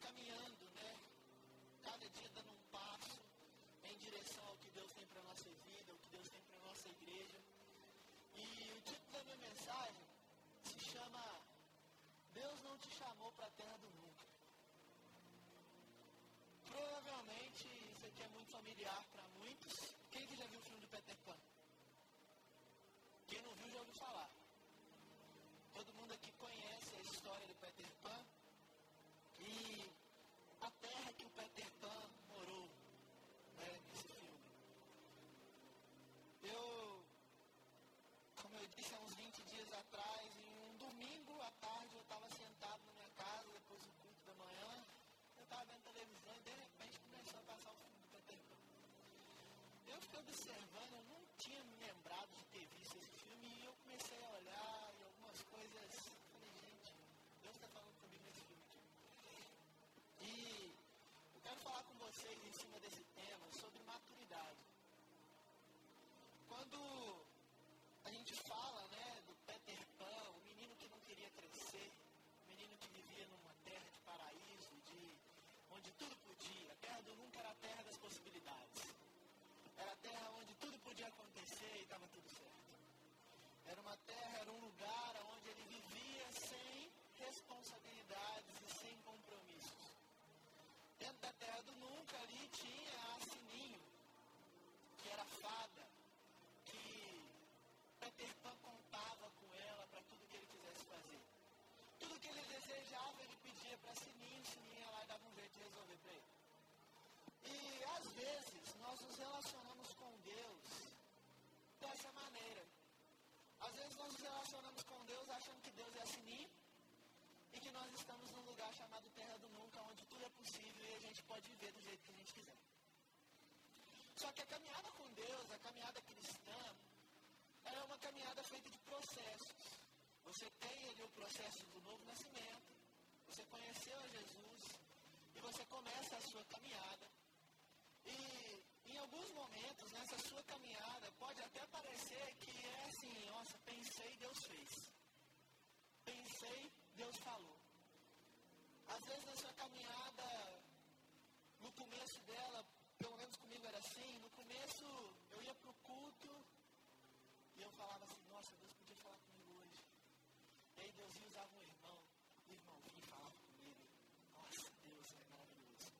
caminhando, né? Cada dia dando um passo em direção ao que Deus tem para a nossa vida, ao que Deus tem para a nossa igreja. E o título da minha mensagem se chama Deus não te chamou para a terra do nunca. Provavelmente isso aqui é muito familiar para muitos. Quem que já viu o filme do Eu fiquei observando, eu não tinha me lembrado de ter visto esse filme e eu comecei a olhar e algumas coisas. Falei, gente, Deus está falando comigo nesse filme aqui. E eu quero falar com vocês em cima desse tema sobre maturidade. Quando a gente fala né, do Peter Pan, o menino que não queria crescer, o menino que vivia numa terra de paraíso, de, onde tudo podia, a terra do nunca era a terra das possibilidades. Era a terra onde tudo podia acontecer e estava tudo certo. Era uma terra, era um lugar onde ele vivia sem responsabilidades e sem compromissos. Dentro da terra do nunca ali tinha a Sininho, que era fada, que Peter Pan contava com ela para tudo que ele quisesse fazer. Tudo que ele desejava, ele pedia para Sininho, Sininho ia lá e dava um jeito de resolver para ele. E às vezes nós nos relacionamos com Deus dessa maneira. Às vezes nós nos relacionamos com Deus achando que Deus é assim que nós estamos num lugar chamado Terra do Nunca, onde tudo é possível e a gente pode viver do jeito que a gente quiser. Só que a caminhada com Deus, a caminhada cristã, é uma caminhada feita de processos. Você tem ali o processo do novo nascimento, você conheceu a Jesus e você começa a sua caminhada. E em alguns momentos nessa sua caminhada pode até parecer que é assim, nossa, pensei, Deus fez. Pensei, Deus falou. Às vezes na sua caminhada, no começo dela, pelo menos comigo era assim, no começo eu ia para o culto e eu falava assim, nossa, Deus podia falar comigo hoje. E aí Deus ia usar um irmão, o irmão vinha falava comigo. Nossa, Deus é maravilhoso.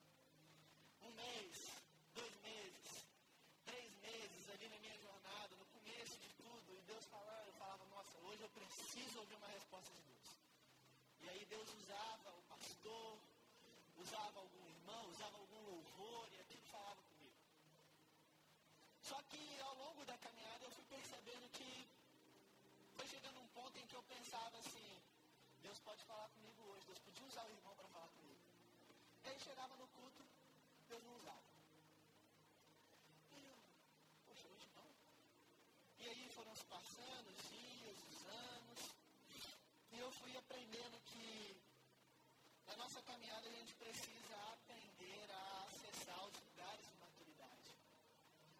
Um mês, dois meses, três meses ali na minha jornada, no começo de tudo, e Deus falando, eu falava, nossa, hoje eu preciso ouvir uma resposta de Deus. E aí Deus usava pastor, usava algum irmão, usava algum louvor, e aquilo falava comigo. Só que ao longo da caminhada eu fui percebendo que foi chegando um ponto em que eu pensava assim, Deus pode falar comigo hoje, Deus podia usar o irmão para falar comigo. E aí chegava no culto, Deus não usava. E eu, poxa, hoje não. E aí foram se passando os dias, os anos, e eu fui aprendendo que caminhada a gente precisa aprender a acessar os lugares de maturidade.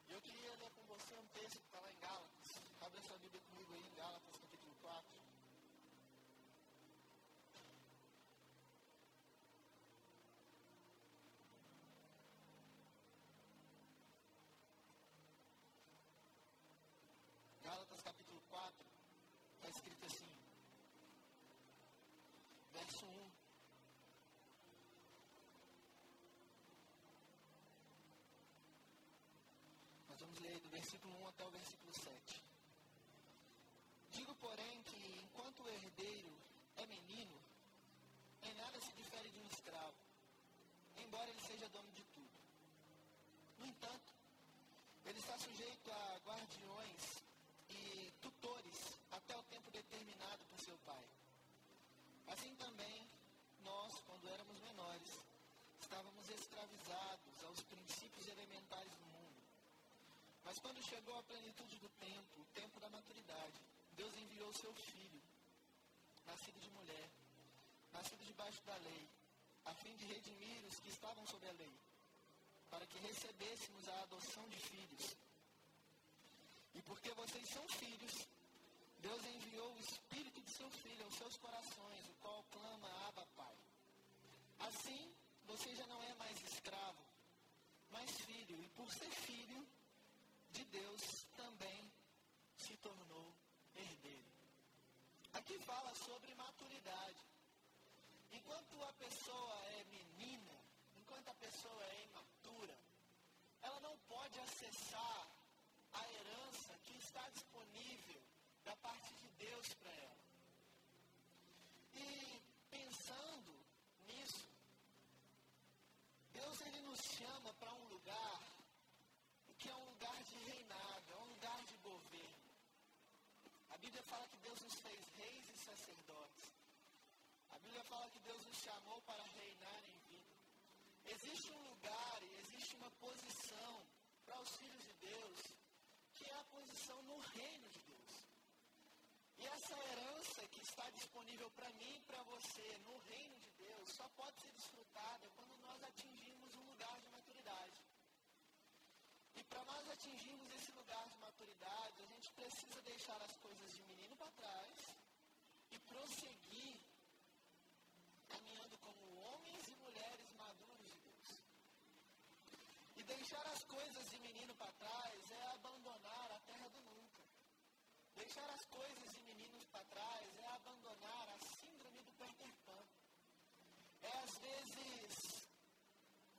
Eu queria ler com você um texto que está lá em Gálatas. Abre a sua Bíblia comigo aí em Gálatas, capítulo 4. Gálatas capítulo 4, está escrito assim, verso 1. Nós vamos ler do versículo 1 até o versículo 7. Digo, porém, que enquanto o herdeiro é menino, em nada se difere de um escravo, embora ele seja dono de tudo. No entanto, ele está sujeito a guardiões e tutores até o tempo determinado por seu pai. Assim também, nós, quando éramos menores, estávamos escravizados aos princípios elementares do. Mas quando chegou a plenitude do tempo, o tempo da maturidade, Deus enviou seu filho, nascido de mulher, nascido debaixo da lei, a fim de redimir os que estavam sob a lei, para que recebêssemos a adoção de filhos. E porque vocês são filhos, Deus enviou o Espírito de seu Filho aos seus corações, o qual clama, Abba, Pai. Assim, você já não é mais escravo, filho, e por ser filho Deus também se tornou herdeiro. Aqui fala sobre maturidade. Enquanto a pessoa é menina, enquanto a pessoa é imatura, ela não pode acessar a herança que está disponível da parte de Deus para ela. E pensando nisso, Deus ele nos chama para um lugar que é um lugar de reinado, é um lugar de governo. A Bíblia fala que Deus nos fez reis e sacerdotes. A Bíblia fala que Deus nos chamou para reinar em vida. Existe um lugar e existe uma posição para os filhos de Deus, que é a posição no reino de Deus. E essa herança que está disponível para mim e para você no reino de Deus só pode ser desfrutada quando nós atingirmos um lugar de maturidade. Para nós atingirmos esse lugar de maturidade, a gente precisa deixar as coisas de menino para trás e prosseguir caminhando como homens e mulheres maduros de Deus. E deixar as coisas de menino para trás é abandonar a terra do nunca. Deixar as coisas de meninos para trás é abandonar a síndrome do Peter Pan. É às vezes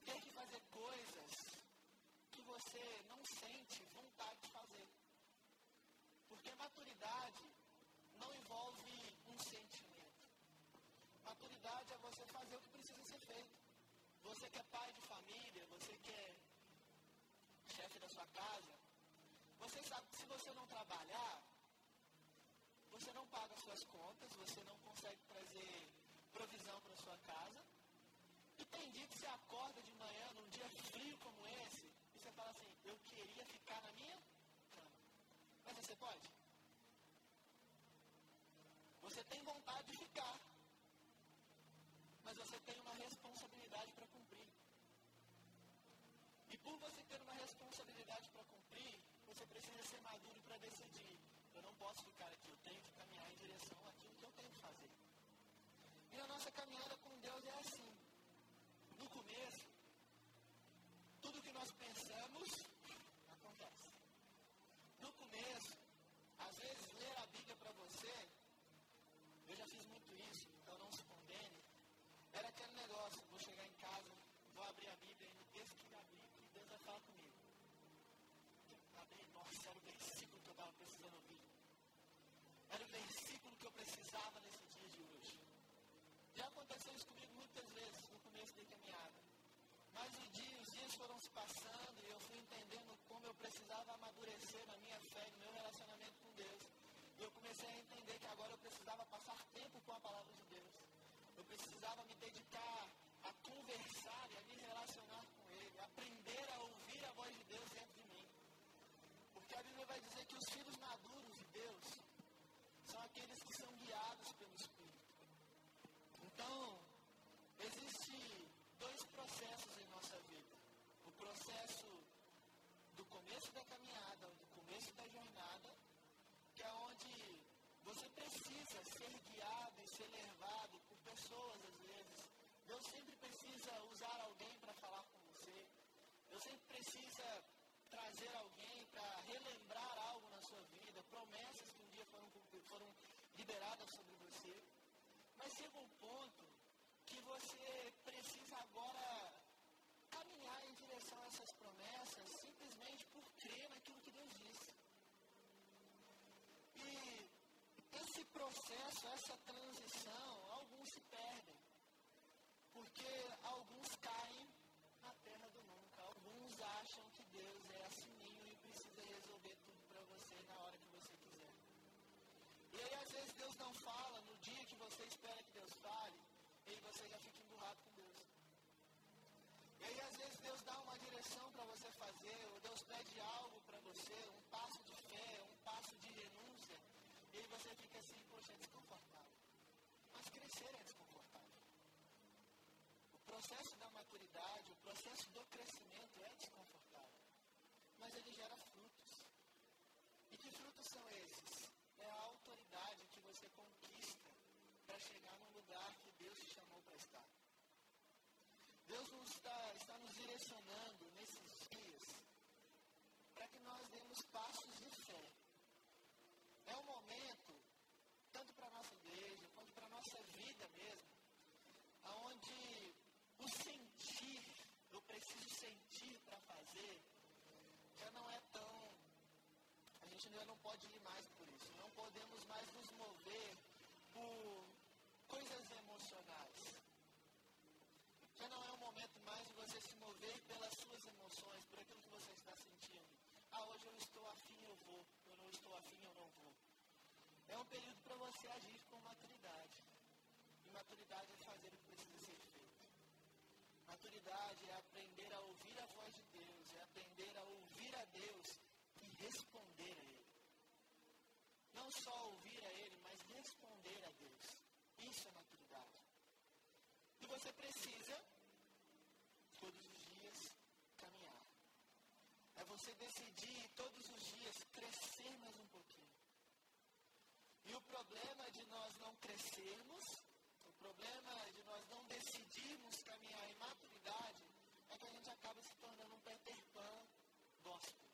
ter que fazer coisas você não sente vontade de fazer. Porque maturidade não envolve um sentimento. Maturidade é você fazer o que precisa ser feito. Você que é pai de família, você que é chefe da sua casa, você sabe que se você não trabalhar, você não paga suas contas, você não consegue trazer provisão para sua casa. E tem dia que você acorda de manhã, num dia frio como esse, fala assim, eu queria ficar na minha cama. Mas você pode? Você tem vontade de ficar. Mas você tem uma responsabilidade para cumprir. E por você ter uma responsabilidade para cumprir, você precisa ser maduro para decidir. Eu não posso ficar aqui, eu tenho que caminhar em direção àquilo que eu tenho que fazer. E a nossa caminhada com Deus é assim. No começo, tudo que nós pensamos acontece. No começo, às vezes ler a Bíblia para você, eu já fiz muito isso, então não se condene. Era aquele negócio, vou chegar em casa, vou abrir a Bíblia e no texto que abrir, Deus vai falar comigo. Abri, nossa, era o versículo que eu estava precisando ouvir. Era o versículo que eu precisava nesse dia de hoje. Já aconteceu isso comigo muitas vezes no começo da caminhada. Mas os dias, os dias foram se passando e eu fui entendendo como eu precisava amadurecer na minha fé, no meu relacionamento com Deus. E eu comecei a entender que agora eu precisava passar tempo com a palavra de Deus. Eu precisava me dedicar a conversar e a me relacionar com Ele, aprender a ouvir a voz de Deus dentro de mim. Porque a Bíblia vai dizer que os filhos maduros aqueles que são guiados pelo Espírito. Então, existe dois processos em nossa vida. O processo do começo da caminhada, do começo da jornada, que é onde você precisa ser guiado e ser levado por pessoas, às vezes. Deus sempre precisa usar alguém para falar com você. Deus sempre precisa trazer alguém para relembrar algo na sua vida, promessas que um dia foram, foram liberadas sobre você. Mas chega um ponto que você fazer, ou Deus pede algo para você, um passo de fé, um passo de renúncia, e aí você fica assim, poxa, é desconfortável. Mas crescer é desconfortável. O processo da maturidade, o processo do crescimento é desconfortável. Mas ele gera frutos. E que frutos são esses? É a autoridade que você conquista para chegar num lugar que Deus te chamou para estar. Deus nos está, está nos direcionando nós demos passos de fé. É um momento, tanto para a nossa igreja, quanto para a nossa vida mesmo, onde o sentir, eu preciso sentir para fazer, já não é tão. A gente já não pode ir mais por isso. Não podemos mais nos mover por coisas emocionais. Já não é o momento mais de você se mover pelas suas emoções, por aquilo que você está sentindo. Ah, hoje eu estou afim, eu vou. Eu não estou afim, eu não vou. É um período para você agir com maturidade. E maturidade é fazer o que precisa ser feito. Maturidade é aprender a ouvir a voz de Deus, é aprender a ouvir a Deus e responder a Ele. Não só ouvir a Ele, mas responder a Deus. Isso é maturidade. E você precisa, todos os dias, caminhar. É você decidir todos os dias crescer mais um pouquinho. E o problema de nós não crescermos, o problema de nós não decidirmos caminhar em maturidade, é que a gente acaba se tornando um Peter Pan gospel.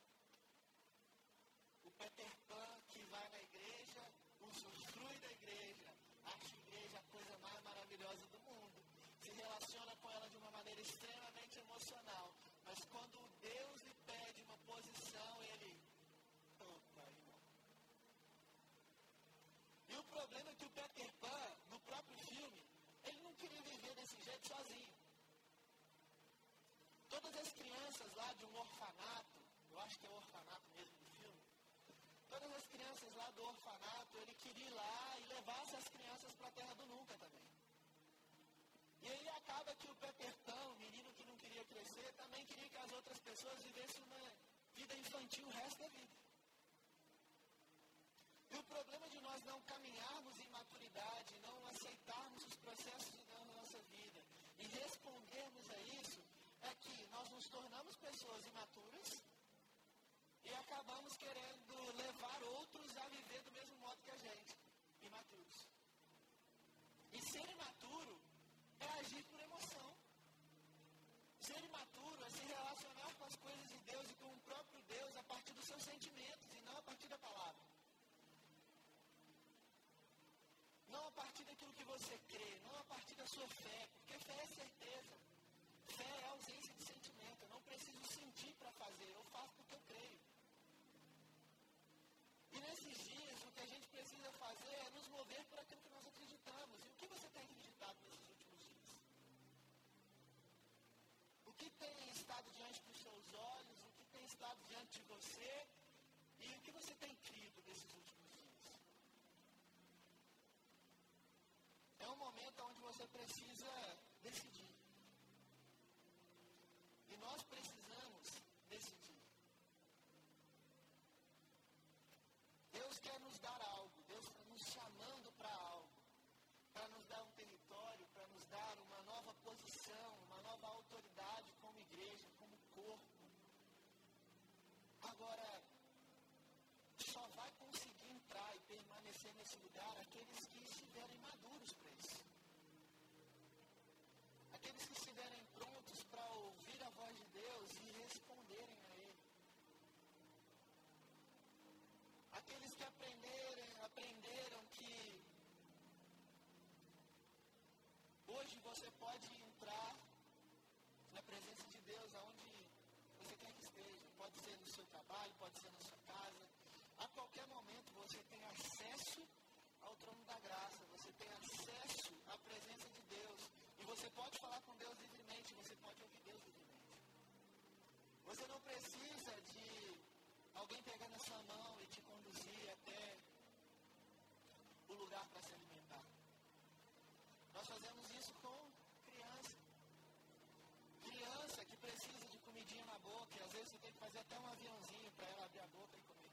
O Peter Pan que vai na igreja, usufrui da igreja, acha a igreja a coisa mais maravilhosa do mundo, se relaciona com ela de uma maneira extremamente emocional, mas quando Deus lhe pede uma posição, ele. Opa, irmão. E o problema é que o Peter Pan, no próprio filme, ele não queria viver desse jeito sozinho. Todas as crianças lá de um orfanato, eu acho que é orfanato mesmo do filme, todas as crianças lá do orfanato, ele queria ir lá e levar essas crianças para a terra do nunca também. E aí acaba que o Peter Pan, o menino que não queria crescer, também queria que as outras pessoas vivessem uma vida infantil o resto da vida. E o problema de nós não caminharmos em maturidade, não aceitarmos os processos de Deus na nossa vida e respondermos a isso, é que nós nos tornamos pessoas imaturas e acabamos querendo levar outros a viver do mesmo modo que a gente, imaturos. E ser imaturo é agir por emoção. Ser imaturo é se relacionar com as coisas de Deus e com o próprio Deus a partir dos seus sentimentos e não a partir da palavra. Não a partir daquilo que você crê, não a partir da sua fé, porque fé é certeza. Fé é ausência de sentimento. Eu não preciso sentir para fazer, eu faço porque eu creio. E nesses dias, o que a gente precisa fazer é nos mover por aquilo que nós acreditamos. E o que você tem acreditado nesses últimos dias? O que tem estado diante dos seus olhos? O que tem estado diante de você? E o que você tem crido nesses últimos dias? É um momento onde você precisa decidir. E nós precisamos decidir. Deus quer nos dar algo, Deus está nos chamando para algo, para nos dar um território, para nos dar uma nova posição, uma nova autoridade como igreja, como corpo. Agora, só vai conseguir entrar e permanecer nesse lugar aqueles que estiverem maduros para isso. Aqueles que estiverem prontos para ouvir a voz de Deus e responderem a Ele. Aqueles que aprenderem, aprenderam que hoje você pode entrar na presença de Deus aonde você quer que esteja. Pode ser no seu trabalho, pode ser na sua casa. A qualquer momento você tem acesso ao trono da graça, você tem acesso à presença de Deus. E você pode falar com Deus livremente, você pode ouvir Deus livremente. Você não precisa de alguém pegar na sua mão e te conduzir até o lugar para se alimentar. Nós fazemos isso com criança. Criança que precisa de comidinha na boca, e às vezes você tem que fazer até um aviãozinho para ela abrir a boca e comer.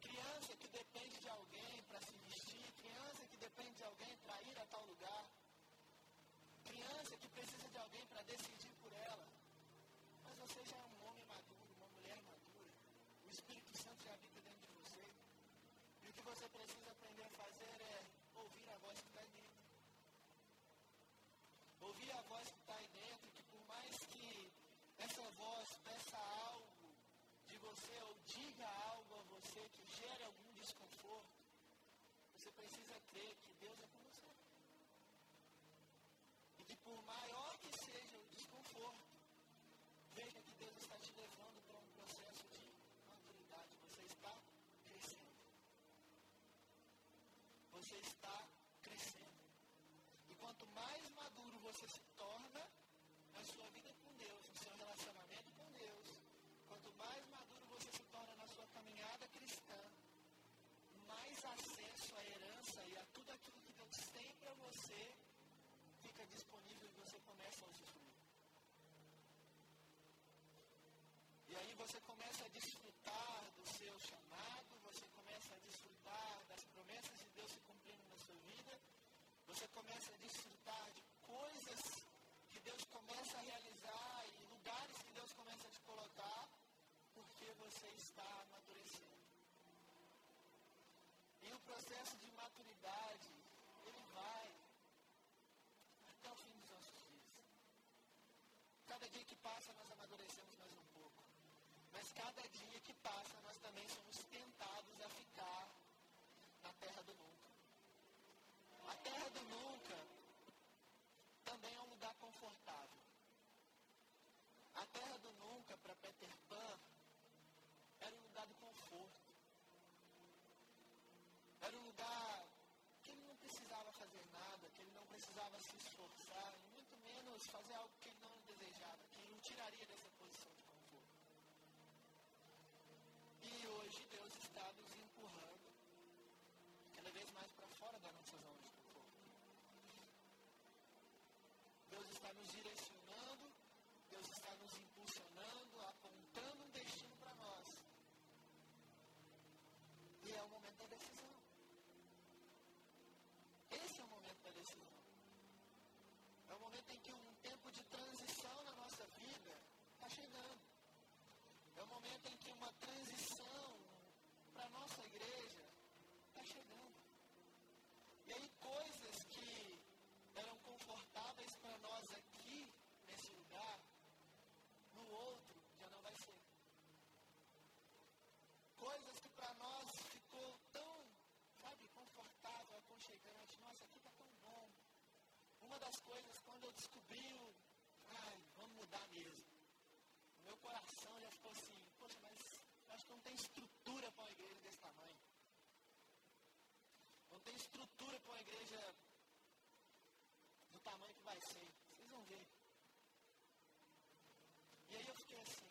Criança que depende de alguém para se vestir, criança que depende de alguém para ir a tal lugar. Criança que precisa de alguém para decidir por ela. Mas você já é um homem maduro, uma mulher madura. O Espírito Santo já habita dentro de você. E o que você precisa aprender a fazer é ouvir a voz que está dentro. Ouvir a você ou diga algo a você que gere algum desconforto, você precisa crer que Deus é com você. E que por maior que seja o desconforto, veja que Deus está te levando para um processo de maturidade. Você está crescendo. Você está crescendo. E quanto mais maduro você se torna na sua vida com Deus, no seu relacionamento com Deus, quanto mais maduro você se torna na sua caminhada cristã, mais acesso à herança e a tudo tem para você fica disponível e você começa a usufruir. E aí você começa a desfrutar do seu chamado, você começa a desfrutar das promessas de Deus se cumprindo na sua vida, você começa a desfrutar de coisas que Deus começa a realizar e lugares que Deus começa a te colocar, porque você está amadurecendo. E o processo de maturidade, ele vai até o fim dos nossos dias. Cada dia que passa, nós amadurecemos mais um pouco. Mas cada dia que passa, nós também somos tentados a ficar na terra do nunca. A terra do nunca também é um lugar confortável. A terra do nunca, para Peter Pan, era um lugar de conforto. Era um lugar que ele não precisava fazer nada, que ele não precisava se esforçar, muito menos fazer algo que ele não desejava, que ele o tiraria dessa posição de conforto. E hoje Deus está nos empurrando cada vez mais para fora da nossa zona de conforto. Deus está nos direcionando, Deus está nos impulsionando, apontando um destino para nós. E é o momento da decisão. Esse é o momento da decisão. É o momento em que um tempo de transição na nossa vida está chegando. É o momento em que uma transição para a nossa igreja está chegando. E aí coisas que eram confortáveis para nós aqui, nesse lugar, no outro já não vai ser. Coisas que para nós ficou tão, sabe, confortável, aconchegante. Nossa, aqui está tão bom. Uma das coisas, quando eu descobri o, ai, vamos mudar mesmo. O meu coração já ficou assim, poxa, mas acho que não tem estrutura para uma igreja desse tamanho. Não tem estrutura para uma igreja do tamanho que vai ser. Vocês vão ver. E aí eu fiquei assim,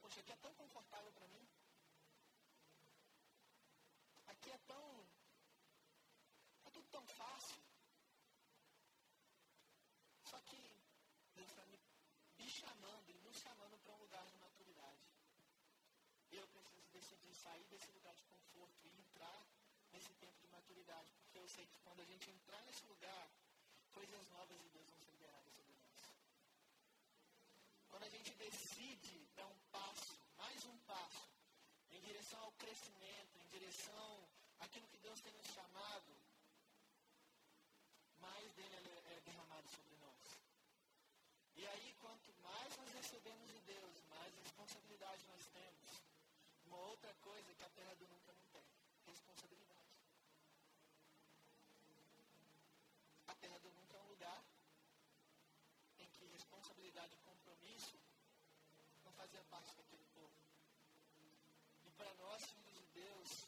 poxa, aqui é tão confortável para mim. Aqui é tão. É tudo tão fácil. Só que Deus está me, me chamando e nos chamando para um lugar de maturidade. Eu preciso decidir sair desse lugar de conforto e entrar nesse tempo de maturidade. Porque eu sei que quando a gente entrar nesse lugar, coisas novas de Deus vão ser liberadas sobre nós. Quando a gente decide dar um passo, mais um passo, em direção ao crescimento, em direção àquilo que Deus tem nos chamado, mais dele é derramado sobre nós. E aí, quanto mais nós recebemos de Deus, mais responsabilidade nós temos. Uma outra coisa que a terra do nunca não tem, responsabilidade. A terra do nunca é um lugar em que responsabilidade e compromisso não fazia parte daquele povo. E para nós, filhos de Deus,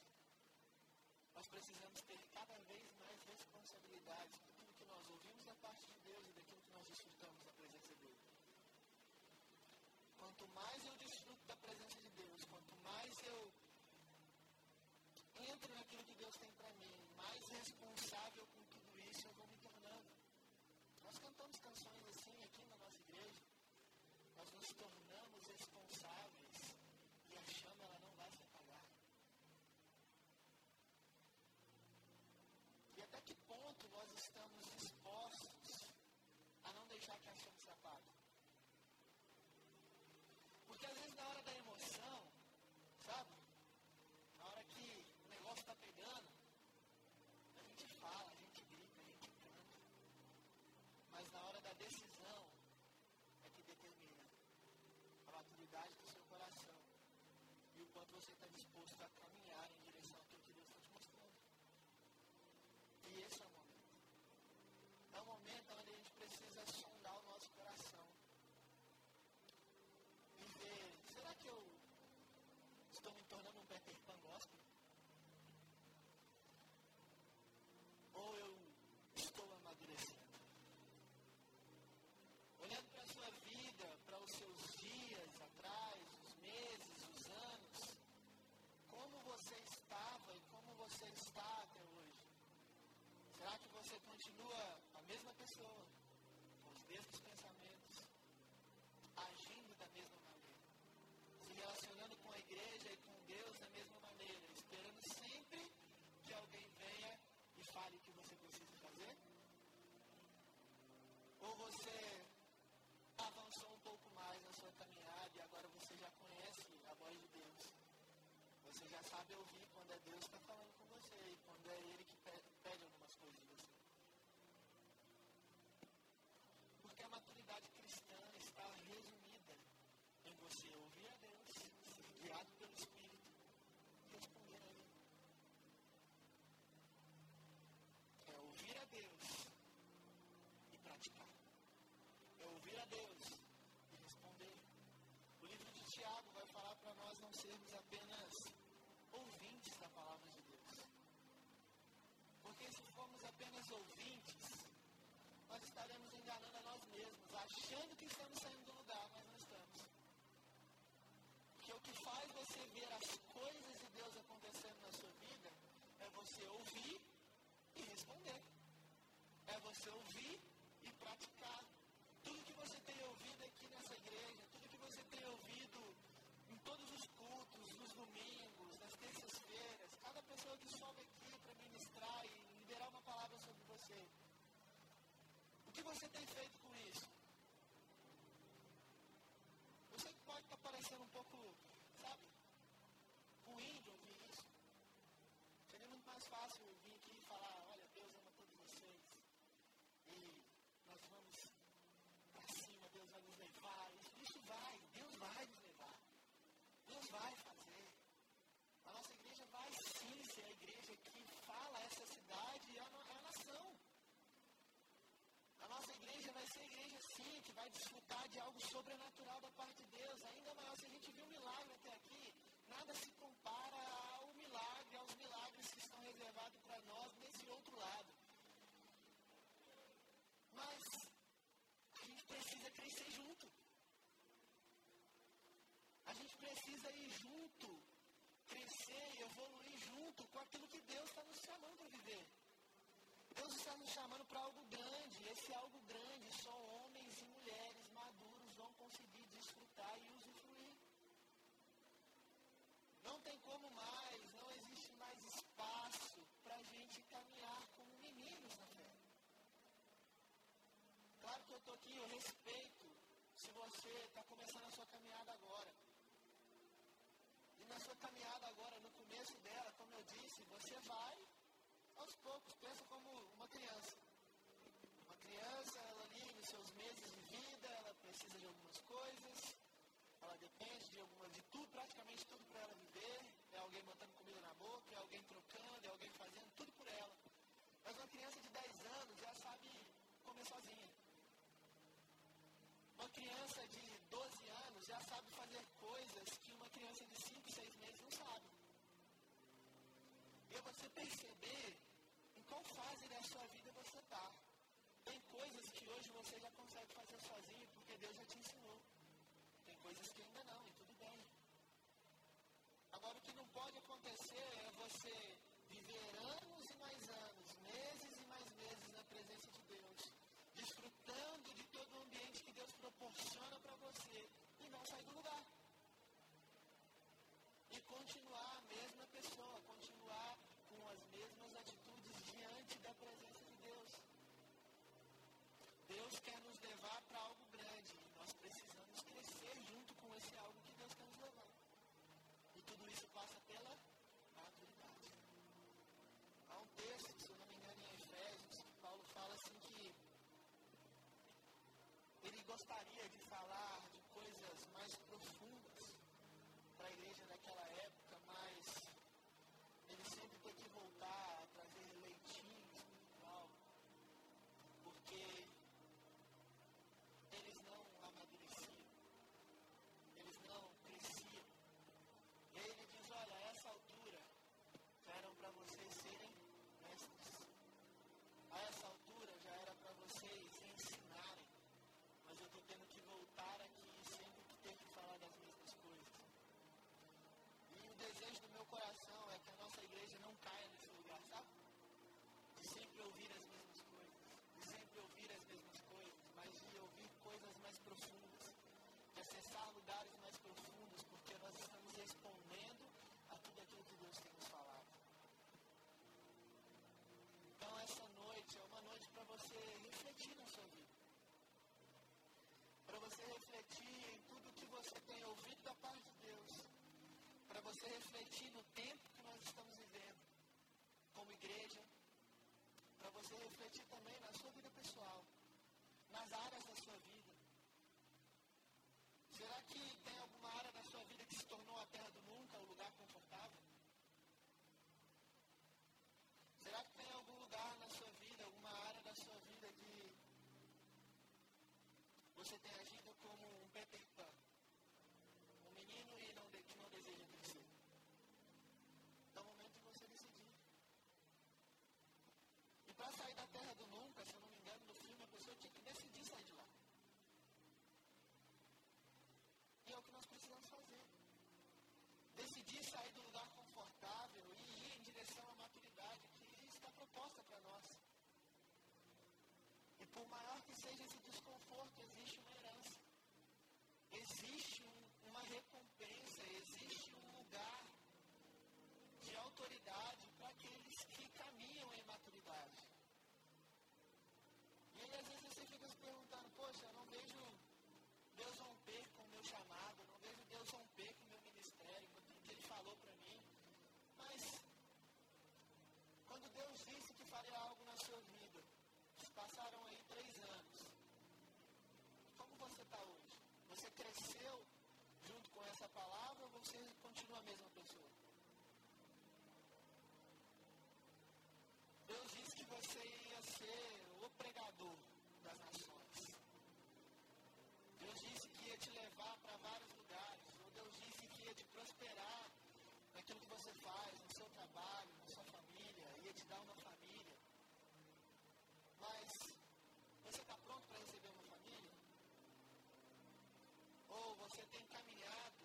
nós precisamos ter cada vez mais responsabilidades daquilo que nós ouvimos da parte de Deus e daquilo que nós desfrutamos da presença dele. Quanto mais eu desfruto da presença de Deus, quanto mais eu entro naquilo que Deus tem para mim, mais responsável com tudo isso eu vou me tornando. Nós cantamos canções assim aqui na nossa igreja. Nós você está disposto a caminhar. Continua a mesma pessoa, com os mesmos pensamentos, agindo da mesma maneira, se relacionando com a igreja e com Deus da mesma maneira, esperando sempre que alguém venha e fale o que você precisa fazer? Ou você avançou um pouco mais na sua caminhada e agora você já conhece a voz de Deus? Você já sabe ouvir quando é Deus que está falando com você e quando é Ele que pede algumas coisas de você. Porque a maturidade cristã está resumida em você ouvir a Deus, ser guiado pelo Espírito e responder a Ele. É ouvir a Deus e praticar. É ouvir a Deus e responder. O livro de Tiago vai falar para nós não sermos apenas ouvintes da palavra de Deus. Porque se formos apenas ouvintes, nós estaremos enganando a nós mesmos, achando que estamos saindo do lugar, mas não estamos. Porque o que faz você ver as coisas de Deus acontecendo na sua vida é você ouvir e responder. É você ouvir que você tem feito com isso? Eu sei que pode estar parecendo um pouco, sabe, ruim de ouvir isso. Seria muito mais fácil vir aqui e falar, olha, Deus ama todos vocês. E nós vamos para cima, Deus vai nos levar. Isso, isso vai, Deus vai nos levar. Deus vai fazer. A nossa igreja vai sim ser a igreja que fala essa cidade e a, a nação. A nossa igreja vai ser a igreja sim, que vai desfrutar de algo sobrenatural da parte de Deus. Ainda maior, se a gente viu um milagre até aqui, nada se compara ao milagre, aos milagres que estão reservados para nós nesse outro lado. Mas a gente precisa crescer junto. A gente precisa ir junto, crescer e evoluir junto com aquilo que Deus está nos chamando para viver. Deus está nos chamando para algo grande. Esse algo grande só homens e usufruir. Não tem como mais, não existe mais espaço para a gente caminhar como meninos na fé. Claro que eu estou aqui, eu respeito se você está começando a sua caminhada agora. E na sua caminhada agora, no começo dela, como eu disse, você vai aos poucos, pensa como uma criança. Uma criança, ela ali nos seus meses de vida, ela precisa de algumas coisas, ela depende de alguma, de tudo, praticamente tudo para ela viver. É alguém botando comida na boca, é alguém trocando, é alguém fazendo tudo por ela. Mas uma criança de 10 anos já sabe comer sozinha. Uma criança de 12 anos já sabe fazer coisas que uma criança de 5, 6 meses não sabe. E é você perceber em qual fase da sua vida você está. Tem coisas que hoje você já consegue fazer sozinho porque Deus já te ensinou. Tem coisas que ainda não, e tudo bem. Agora, o que não pode acontecer é você viver anos e mais anos, meses e mais meses na presença de Deus, desfrutando de todo o ambiente que Deus proporciona para você e não sair do lugar. E continuar a mesma pessoa, continuar com as mesmas atitudes diante da presença de Deus. Deus quer nos levar para algo grande e nós precisamos crescer junto com esse algo que Deus quer nos levar. E tudo isso passa pela maturidade. Há um texto, se eu não me engano, em Efésios, que Paulo fala assim que ele gostaria de falar de coisas mais profundas para a igreja daquela época, mas ele sempre tem que voltar a trazer leitinho espiritual, porque eles não amadureciam, eles não cresciam. E aí ele diz, olha, a essa altura já eram para vocês serem mestres. A essa altura já era para vocês ensinarem. Mas eu estou tendo que voltar a você refletir no tempo que nós estamos vivendo como igreja, para você refletir também na sua vida pessoal, nas áreas da sua vida. Será que tem alguma área da sua vida que se tornou a terra do nunca, o lugar confortável? Será que tem algum lugar na sua vida, alguma área da sua vida que você tem agido como um Peter Pan? Um menino e não, que não deseja crescer. É o momento de você decidir. E para sair da terra do nunca, se eu não me engano, no filme, a pessoa tinha que decidir sair de lá. E é o que nós precisamos fazer. Decidir sair do lugar confortável e ir em direção à maturidade que está proposta para nós. E por maior que seja esse desconforto, existe uma herança. Existe um, uma recompensa, existe um lugar de autoridade para aqueles que caminham em maturidade. E aí às vezes você fica se perguntando, poxa, eu não vejo Deus romper com o meu chamado, não vejo Deus romper com o meu ministério, com tudo que Ele falou para mim. Mas quando Deus disse que faria algo na sua vida, passaram aí três anos. Como você está hoje? Você cresceu junto com essa palavra ou você continua a mesma pessoa? Deus disse que você ia ser o pregador das nações. Deus disse que ia te levar para vários lugares. Ou Deus disse que ia te prosperar naquilo que você faz, no seu trabalho, na sua família, ia te dar uma família. Mas você está pronto para receber uma família? Ou você tem caminhado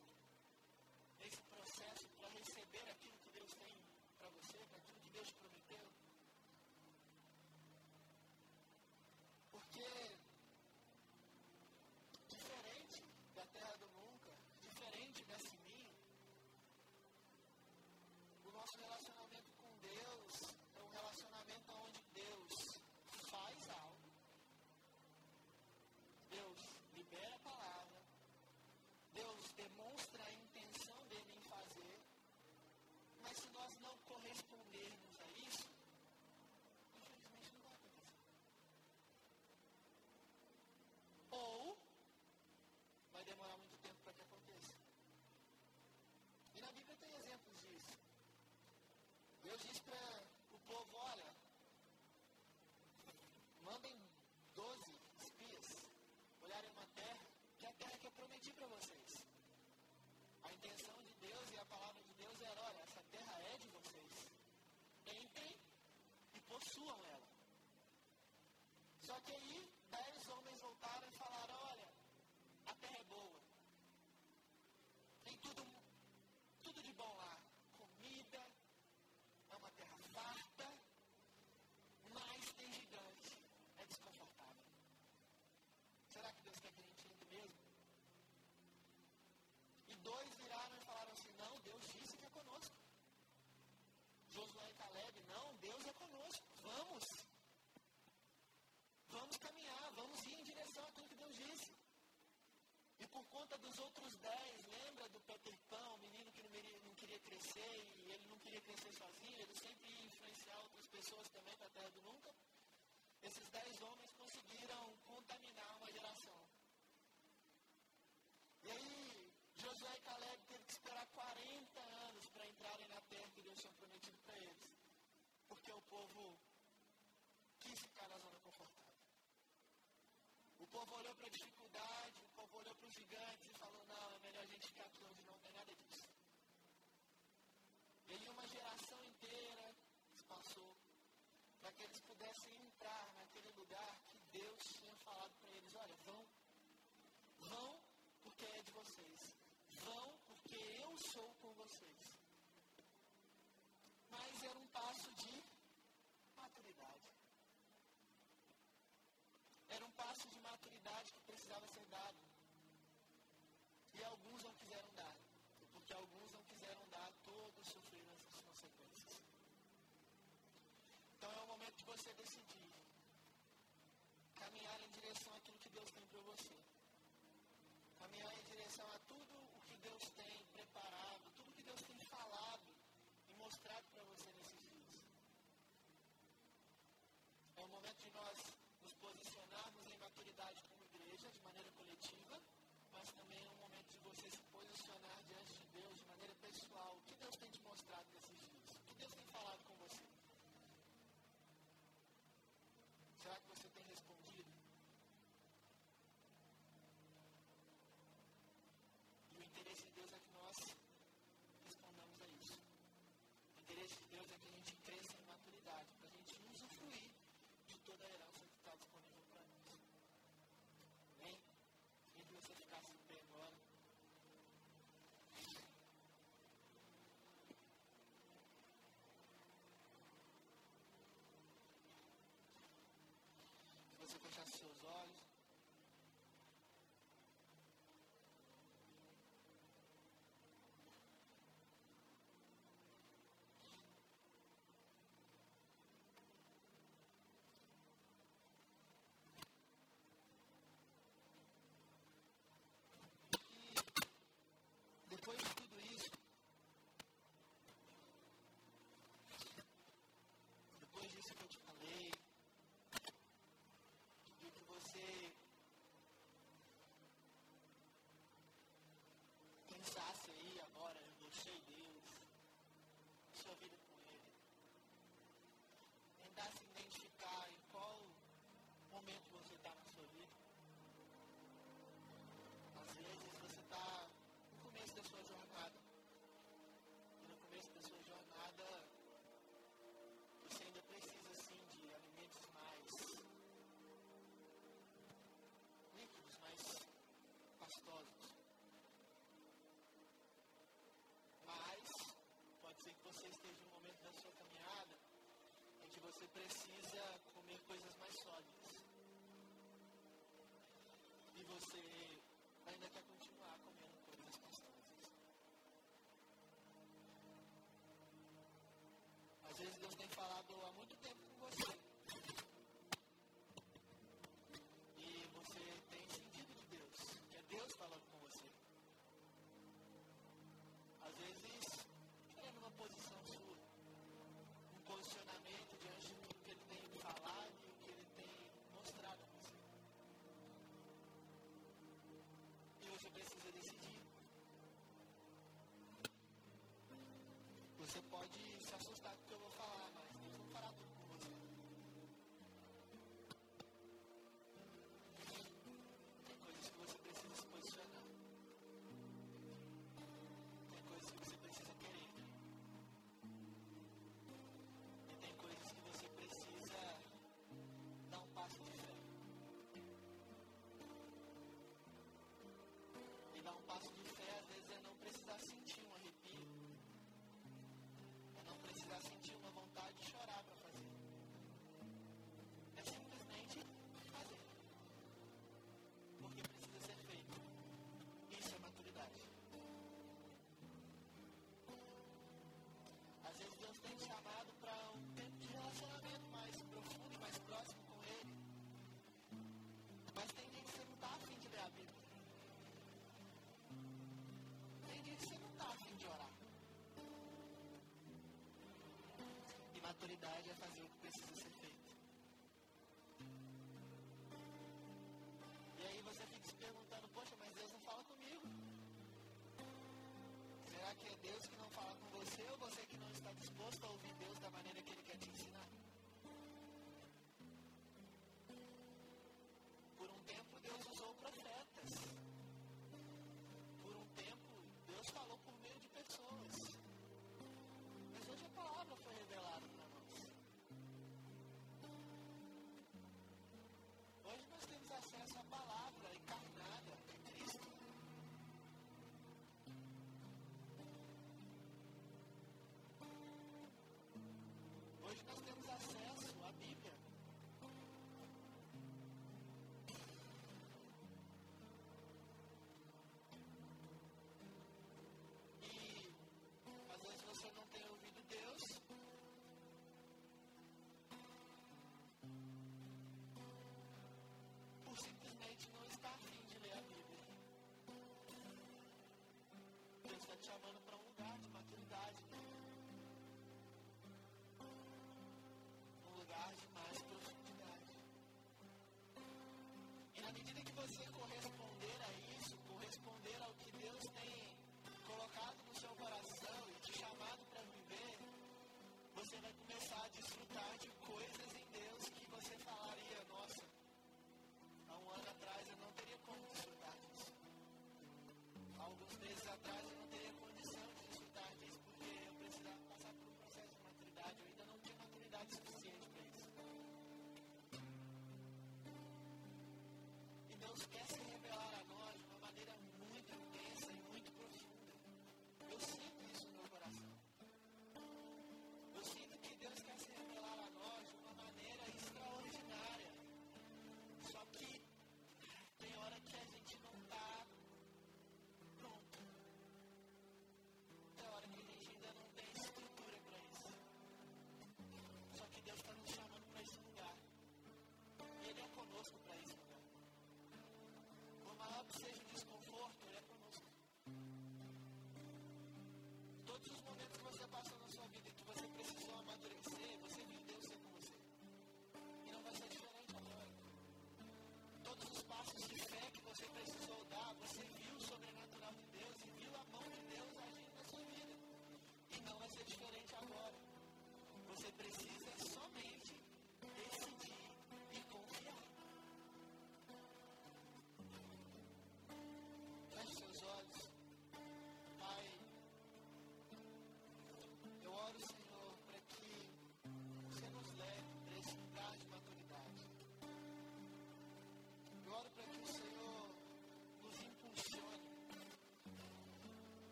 nesse processo para receber aquilo que Deus tem para você, para aquilo que Deus te prometeu? Porque diferente da terra do nunca, diferente da Sininho, o nosso relacionamento com Deus é um relacionamento onde Deus faz algo, Deus libera a palavra, Deus demonstra a intenção dele em fazer, mas se nós não correspondermos a isso, infelizmente não vai acontecer. Ou vai demorar muito tempo para que aconteça. E na Bíblia tem exemplos disso. Deus diz para o povo, olha, mandem 12 espias olharem uma terra, que é a terra que eu prometi para vocês. A intenção de Deus e a palavra de Deus era, olha, essa terra é de vocês. Entrem e possuam ela. Só que aí, dez homens voltaram e falaram, olha, a terra é boa. Tem tudo, tudo de bom lá. Comida, é uma terra farta, mas tem gigante. É desconfortável. Será que Deus quer que a gente entre mesmo? E dois viraram e falaram assim, não, Deus disse que é conosco. Josué e Caleb, não, Deus é conosco. Vamos. Vamos caminhar, vamos ir em direção àquilo que Deus disse. E por conta dos outros dez, lembra do Peter Pan, o menino que não queria crescer e ele não queria crescer sozinho, ele sempre ia influenciar outras pessoas também para a terra do nunca. Esses dez homens conseguiram contaminar uma geração. E aí, Josué e Caleb teve que esperar 40 anos para entrarem na terra que Deus tinha prometido para eles. Porque o povo quis ficar na zona confortável. O povo olhou para a dificuldade, o povo olhou para os gigantes e falou, não, é melhor a gente ficar aqui onde não tem nada disso. E aí uma geração inteira se passou para que eles pudessem entrar naquele lugar que Deus tinha falado para eles, olha, vão, vão porque é de vocês. Vão porque eu sou com vocês. Mas era um passo de maturidade. Era um passo de maturidade que precisava ser dado. E alguns não quiseram dar. Porque alguns não quiseram dar, todos sofreram essas consequências. Então é o momento de você decidir. Caminhar em direção àquilo que Deus tem para você. Caminhar em direção a tudo o que Deus tem comunidade, como igreja, de maneira coletiva, mas também é um momento de você se posicionar diante de Deus de maneira pessoal, autoridade a fazer o que precisa ser feito. E aí você fica se perguntando, poxa, mas Deus não fala comigo. Será que é Deus que não fala com você ou você que não está disposto a ouvir Deus da maneira que Ele quer te ensinar? todos os momentos que você passou na sua vida e que você precisou amadurecer, você viu Deus ser com você. É. E não vai ser diferente agora. Todos os passos de fé que você precisou